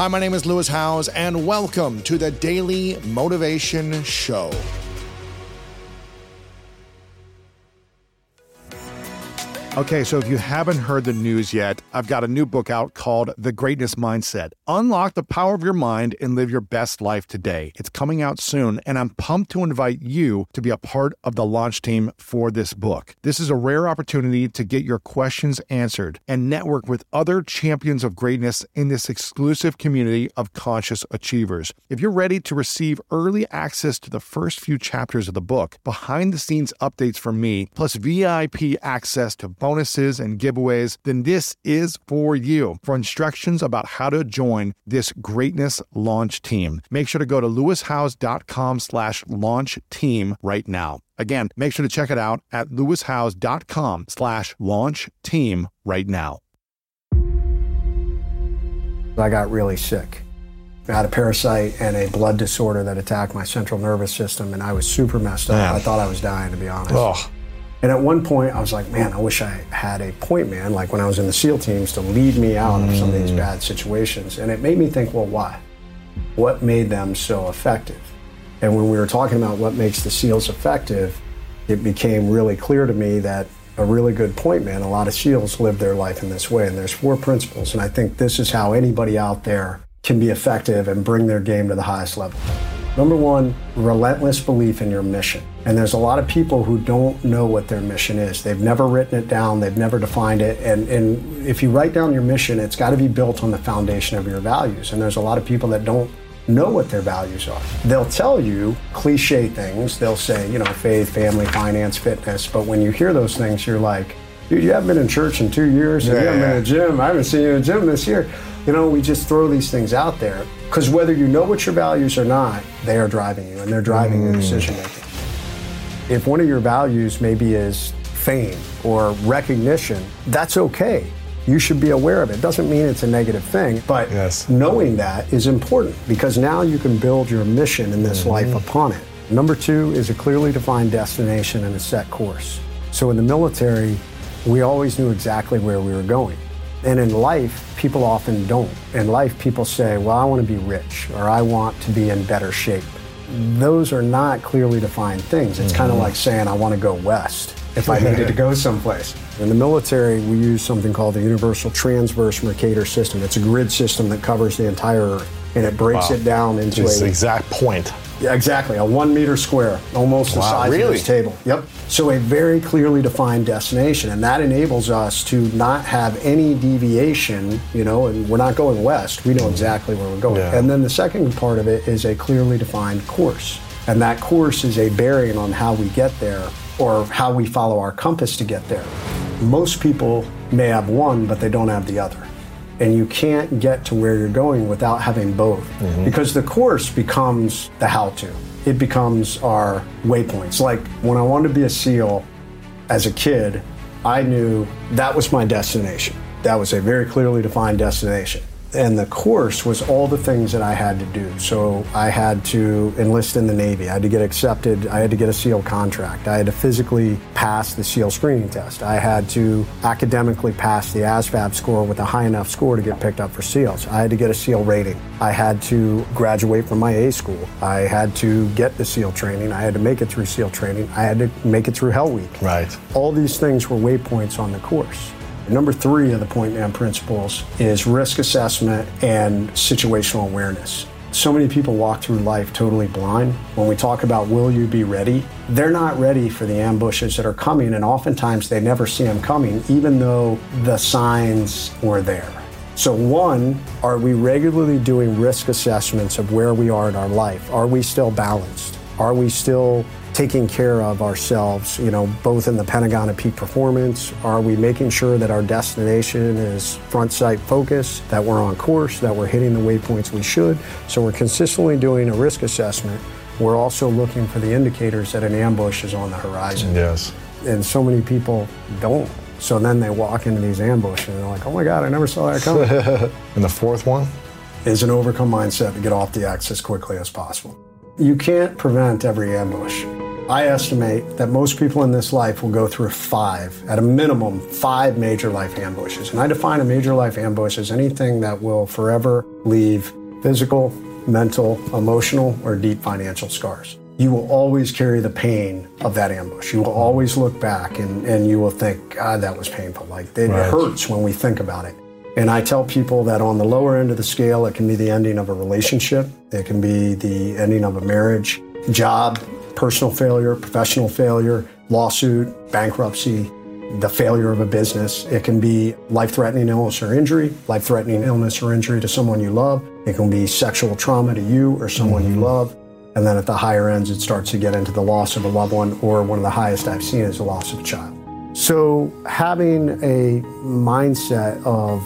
Hi, my name is Lewis Howes, and welcome to the Daily Motivation Show. Okay, so if you haven't heard the news yet, I've got a new book out called The Greatness Mindset Unlock the Power of Your Mind and Live Your Best Life Today. It's coming out soon, and I'm pumped to invite you to be a part of the launch team for this book. This is a rare opportunity to get your questions answered and network with other champions of greatness in this exclusive community of conscious achievers. If you're ready to receive early access to the first few chapters of the book, behind the scenes updates from me, plus VIP access to bonuses and giveaways, then this is for you. For instructions about how to join this greatness launch team, make sure to go to lewishowes.com slash launch team right now. Again, make sure to check it out at lewishowes.com slash launch team right now. I got really sick. I had a parasite and a blood disorder that attacked my central nervous system, and I was super messed up. Man. I thought I was dying, to be honest. Oh, And at one point, I was like, man, I wish I had a point man, like when I was in the SEAL teams, to lead me out of some of these mm. bad situations. And it made me think, well, why? What made them so effective? And when we were talking about what makes the SEALs effective, it became really clear to me that a really good point man, a lot of SEALs live their life in this way. And there's four principles. And I think this is how anybody out there can be effective and bring their game to the highest level. Number one, relentless belief in your mission. And there's a lot of people who don't know what their mission is. They've never written it down, they've never defined it. And, and if you write down your mission, it's got to be built on the foundation of your values. And there's a lot of people that don't know what their values are. They'll tell you cliche things. They'll say, you know, faith, family, finance, fitness. But when you hear those things, you're like, dude, you haven't been in church in two years, and you haven't been in a gym. I haven't seen you in a gym this year. You know, we just throw these things out there because whether you know what your values are or not, they are driving you and they're driving your mm. decision making. If one of your values maybe is fame or recognition, that's okay. You should be aware of it. Doesn't mean it's a negative thing, but Yes. knowing that is important because now you can build your mission in this mm-hmm. life upon it. Number two is a clearly defined destination and a set course. So in the military, we always knew exactly where we were going. And in life, people often don't. In life, people say, well, I want to be rich or I want to be in better shape. Those are not clearly defined things. It's kind of mm-hmm. like saying, I want to go west if I needed to go someplace. In the military, we use something called the Universal Transverse Mercator System. It's a grid system that covers the entire Earth, and it breaks Wow. it down into It's a the exact point. Yeah, exactly. A one meter square, almost the Wow, size of this table. Yep. So a very clearly defined destination, and that enables us to not have any deviation. You know, and we're not going west. We know exactly where we're going. Yeah. And then the second part of it is a clearly defined course, and that course is a bearing on how we get there or how we follow our compass to get there. Most people may have one, but they don't have the other and you can't get to where you're going without having both. Mm-hmm. Because the course becomes the how to it becomes our waypoints. Like when i wanted to be a seal as a kid i knew that was my destination. That was a very clearly defined destination and the course was all the things that I had to do. So I had to enlist in the Navy. I had to get accepted. I had to get a SEAL contract. I had to physically pass the SEAL screening test. I had to academically pass the ASVAB score with a high enough score to get picked up for SEALs. I had to get a SEAL rating. I had to graduate from my A school. I had to get the SEAL training. I had to make it through SEAL training. I had to make it through Hell Week. Right. All these things were waypoints on the course. Number three of the point man principles is risk assessment and situational awareness. So many people walk through life totally blind. When we talk about will you be ready, they're not ready for the ambushes that are coming, and oftentimes they never see them coming, even though the signs were there. So, one, are we regularly doing risk assessments of where we are in our life? Are we still balanced? Are we still taking care of ourselves, you know, both in the Pentagon and peak performance? Are we making sure that our destination is front sight focus, that we're on course, that we're hitting the waypoints we should? So we're consistently doing a risk assessment. We're also looking for the indicators that an ambush is on the horizon. Yes. And so many people don't. So then they walk into these ambushes and they're like, oh my God, I never saw that coming. And the fourth one? is an overcome mindset to get off the X as quickly as possible. You can't prevent every ambush. I estimate that most people in this life will go through five, at a minimum, five major life ambushes. And I define a major life ambush as anything that will forever leave physical, mental, emotional, or deep financial scars. You will always carry the pain of that ambush. You will always look back and, and you will think, God, that was painful. Like it Right. hurts when we think about it. And I tell people that on the lower end of the scale, it can be the ending of a relationship, it can be the ending of a marriage, job, personal failure, professional failure, lawsuit, bankruptcy, the failure of a business. It can be life threatening illness or injury, life threatening illness or injury to someone you love. It can be sexual trauma to you or someone you mm-hmm. love. And then at the higher ends, it starts to get into the loss of a loved one, or one of the highest I've seen is the loss of a child. So, having a mindset of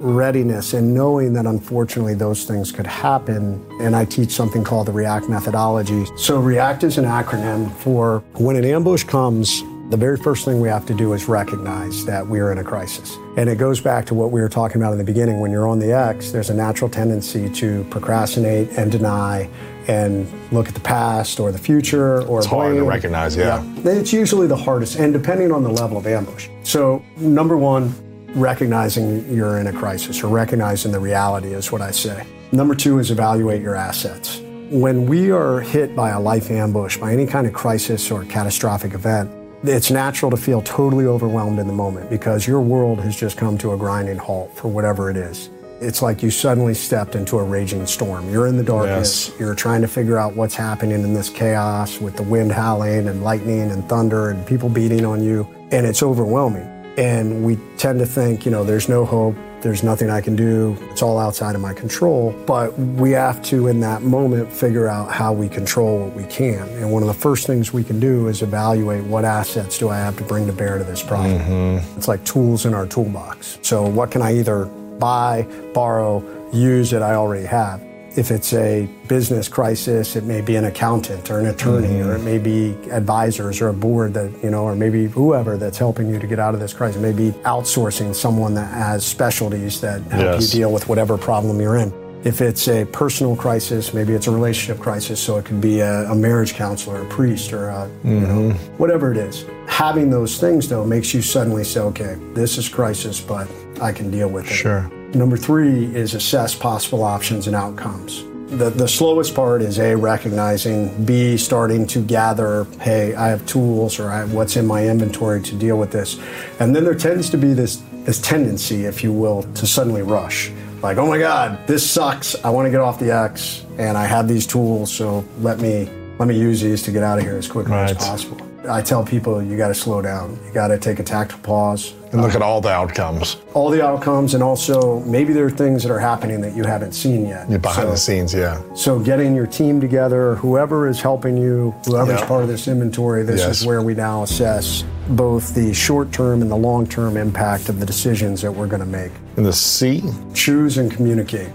readiness and knowing that unfortunately those things could happen, and I teach something called the REACT methodology. So, REACT is an acronym for when an ambush comes, the very first thing we have to do is recognize that we're in a crisis. And it goes back to what we were talking about in the beginning. When you're on the X, there's a natural tendency to procrastinate and deny and look at the past or the future or It's hard to blame. recognize, yeah. It's usually the hardest, and depending on the level of ambush. So, number one, recognizing you're in a crisis or recognizing the reality is what I say. Number two is evaluate your assets. When we are hit by a life ambush, by any kind of crisis or catastrophic event, it's natural to feel totally overwhelmed in the moment because your world has just come to a grinding halt for whatever it is. It's like you suddenly stepped into a raging storm. You're in the darkness. Yes. You're trying to figure out what's happening in this chaos with the wind howling and lightning and thunder and people beating on you, and it's overwhelming. And we tend to think, you know, there's no hope, there's nothing I can do, it's all outside of my control. But we have to, in that moment, figure out how we control what we can. And one of the first things we can do is evaluate what assets do I have to bring to bear to this problem. Mm-hmm. It's like tools in our toolbox. So, what can I either buy, borrow, use that I already have? If it's a business crisis, it may be an accountant or an attorney, or it mm-hmm. may be advisors or a board that, you know, or maybe whoever that's helping you to get out of this crisis. Maybe outsourcing someone that has specialties that help Yes. you deal with whatever problem you're in. If it's a personal crisis, maybe it's a relationship crisis, so it could be a, a marriage counselor, a priest, or a, you know, mm-hmm. whatever it is. Having those things, though, makes you suddenly say, okay, this is crisis, but I can deal with it. Sure. Number three is assess possible options and outcomes. The, the slowest part is A, recognizing, B, starting to gather, hey, I have tools or I have what's in my inventory to deal with this. And then there tends to be this, this tendency, if you will, to suddenly rush. Like, oh my God, this sucks. I want to get off the X and I have these tools, so let me let me use these to get out of here as quickly as possible. I tell people you got to slow down. You got to take a tactical pause, And look at all the outcomes all the outcomes, and also maybe there are things that are happening that you haven't seen yet. behind so, the scenes. Yeah. So getting your team together, whoever is helping you, whoever's Yeah. part of this inventory, this Yes. is where we now assess both the short-term and the long-term impact of the decisions that we're going to make. And the C. Choose and communicate.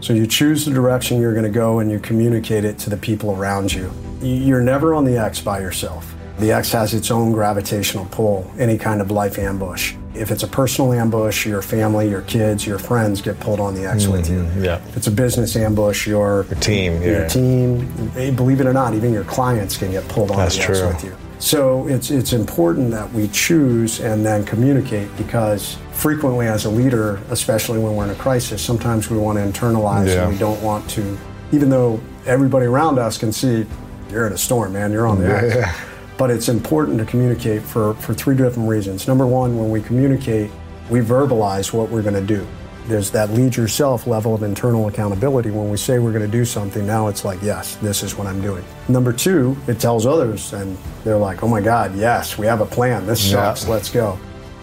So you choose the direction you're going to go and you communicate it to the people around you. You're never on the X by yourself. The X has its own gravitational pull, any kind of life ambush. If it's a personal ambush, your family, your kids, your friends get pulled on the X with you. Yeah. If it's a business ambush, your, team, your yeah. team, eh, believe it or not, even your clients can get pulled on That's the X with you. So it's it's important that we choose and then communicate because frequently as a leader, especially when we're in a crisis, sometimes we want to internalize Yeah. and we don't want to, even though everybody around us can see you're in a storm, man, you're on the X. Yeah. But it's important to communicate for, for three different reasons. Number one, when we communicate, we verbalize what we're going to do. There's that lead yourself level of internal accountability. When we say we're going to do something, now it's like, yes, this is what I'm doing. Number two, it tells others, and they're like, oh my God, yes, we have a plan. This Yeah. sucks. Let's go.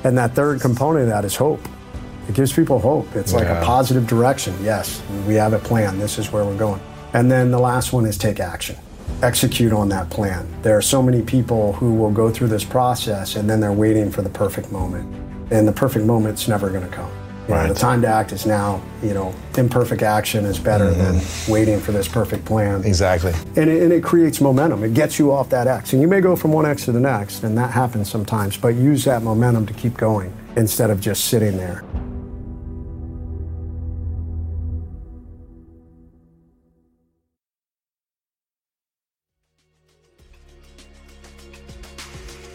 And that third component of that is hope. It gives people hope. It's like a positive direction. Yes, we have a plan. This is where we're going. And then the last one is take action. Execute on that plan. There are so many people who will go through this process and then they're waiting for the perfect moment. And the perfect moment's never going to come. You know, the time to act is now. You know, imperfect action is better than mm-hmm. waiting for this perfect plan. Exactly. And it, and it creates momentum. It gets you off that X. And you may go from one X to the next, and that happens sometimes, but use that momentum to keep going instead of just sitting there.